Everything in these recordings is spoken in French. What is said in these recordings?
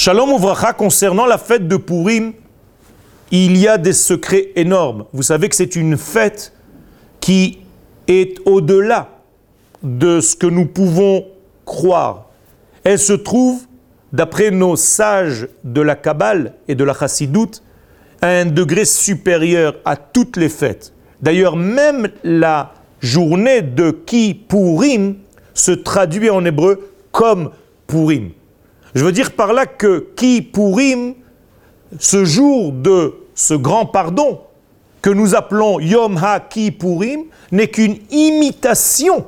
Shalom Ouvracha, concernant la fête de Purim, il y a des secrets énormes. Vous savez que c'est une fête qui est au-delà de ce que nous pouvons croire. Elle se trouve, d'après nos sages de la Kabbale et de la Chassidoute, à un degré supérieur à toutes les fêtes. D'ailleurs, même la journée de Ki Purim se traduit en hébreu comme Purim. Je veux dire par là que Ki Purim, ce jour de ce grand pardon que nous appelons Yom Ha Ki Purim, n'est qu'une imitation.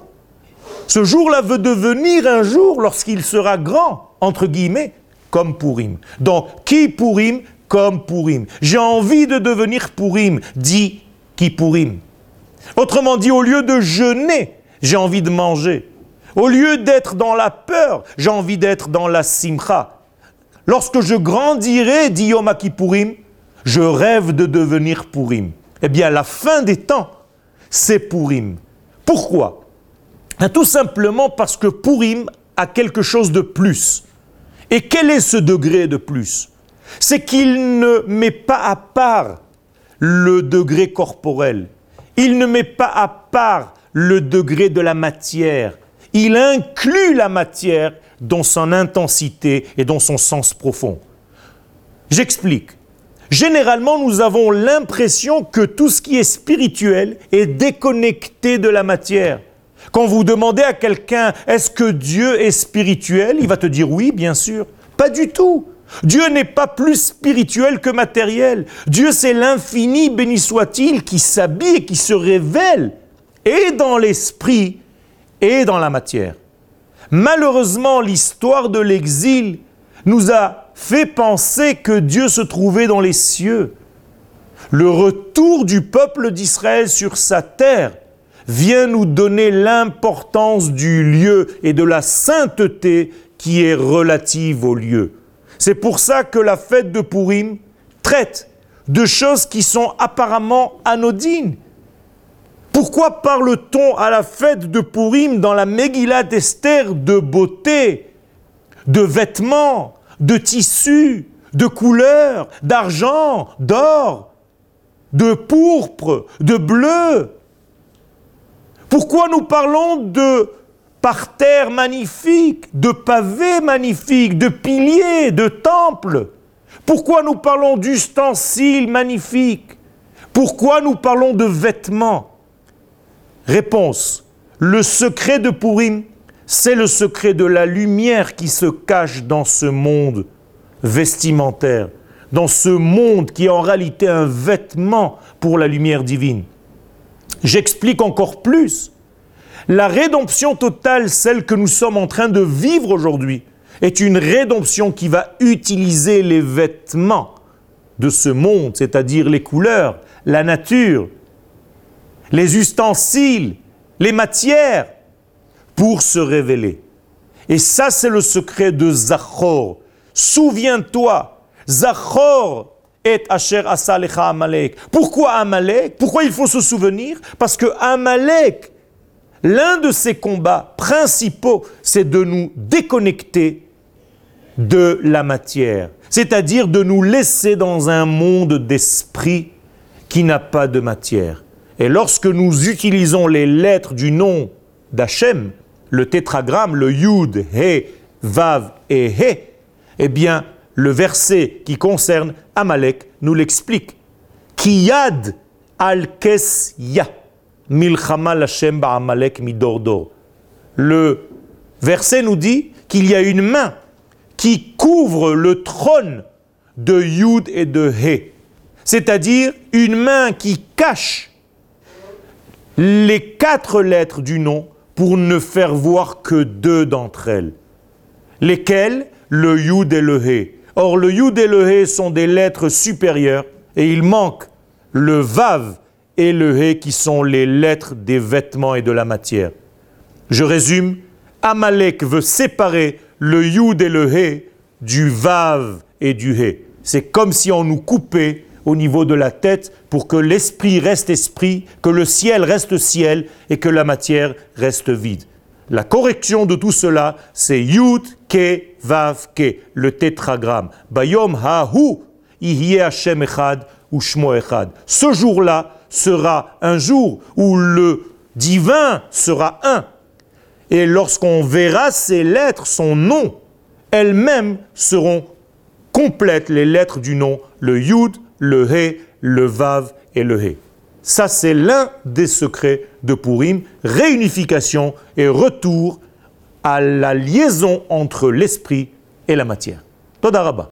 Ce jour-là veut devenir un jour, lorsqu'il sera grand, entre guillemets, comme Purim. Donc, Ki Purim comme Purim. J'ai envie de devenir Purim, dit Ki Purim. Autrement dit, au lieu de jeûner, j'ai envie de manger. Au lieu d'être dans la peur, j'ai envie d'être dans la simcha. Lorsque je grandirai, dit Yom Kippourim, je rêve de devenir Purim. Eh bien, la fin des temps, c'est Purim. Pourquoi? Ben, Tout simplement parce que Purim a quelque chose de plus. Et quel est ce degré de plus? C'est qu'il ne met pas à part le degré corporel. Il ne met pas à part le degré de la matière il inclut la matière dans son intensité et dans son sens profond. J'explique. Généralement, nous avons l'impression que tout ce qui est spirituel est déconnecté de la matière. Quand vous demandez à quelqu'un est-ce que Dieu est spirituel, il va te dire oui, bien sûr. Pas du tout. Dieu n'est pas plus spirituel que matériel. Dieu, c'est l'infini, béni soit-il, qui s'habille et qui se révèle, et dans l'esprit et dans la matière. Malheureusement, l'histoire de l'exil nous a fait penser que Dieu se trouvait dans les cieux. Le retour du peuple d'Israël sur sa terre vient nous donner l'importance du lieu et de la sainteté qui est relative au lieu. C'est pour ça que la fête de Purim traite de choses qui sont apparemment anodines, pourquoi parle-t-on à la fête de Purim dans la Megillah d'Esther de beauté, de vêtements, de tissus, de couleurs, d'argent, d'or, de pourpre, de bleu? Pourquoi nous parlons de parterres magnifiques, de pavés magnifiques, de piliers, de temples? Pourquoi nous parlons d'ustensiles magnifiques? Pourquoi nous parlons de vêtements? Réponse. Le secret de Purim, c'est le secret de la lumière qui se cache dans ce monde vestimentaire, dans ce monde qui est en réalité un vêtement pour la lumière divine. J'explique encore plus. La rédemption totale, celle que nous sommes en train de vivre aujourd'hui, est une rédemption qui va utiliser les vêtements de ce monde, c'est-à-dire les couleurs, la nature, les ustensiles, les matières, pour se révéler. Et ça, c'est le secret de Zachor. Souviens-toi, Zachor est Asher Asalecha Amalek. Pourquoi Amalek? Pourquoi il faut se souvenir? Parce que Amalek, l'un de ses combats principaux, c'est de nous déconnecter de la matière, c'est-à-dire de nous laisser dans un monde d'esprit qui n'a pas de matière. Et lorsque nous utilisons les lettres du nom d'Hachem, le tétragramme, le Yud, He, Vav et He, eh bien, le verset qui concerne Amalek nous l'explique. Kiyad al kes ya milchama Hashem ba'amalek midordor. Le verset nous dit qu'il y a une main qui couvre le trône de Yud et de He, c'est-à-dire une main qui cache les quatre lettres du nom pour ne faire voir que deux d'entre elles. Lesquelles? Le Yud et le He. Or, le Yud et le He sont des lettres supérieures et il manque le Vav et le He qui sont les lettres des vêtements et de la matière. Je résume, Amalek veut séparer le Yud et le He du Vav et du He. C'est comme si on nous coupait au niveau de la tête pour que l'esprit reste esprit, que le ciel reste ciel et que la matière reste vide. La correction de tout cela, c'est Yud, Ke, Vav, Ke, le tétragramme. Bayom Hahu, Ihye Hashem Echad ou Echad. Ce jour-là sera un jour où le divin sera un. Et lorsqu'on verra ces lettres, son nom, elles-mêmes seront complètes, les lettres du nom, le Yud, le He, le Vav et le He. Ça, c'est l'un des secrets de Purim, réunification et retour à la liaison entre l'esprit et la matière. Todarabah.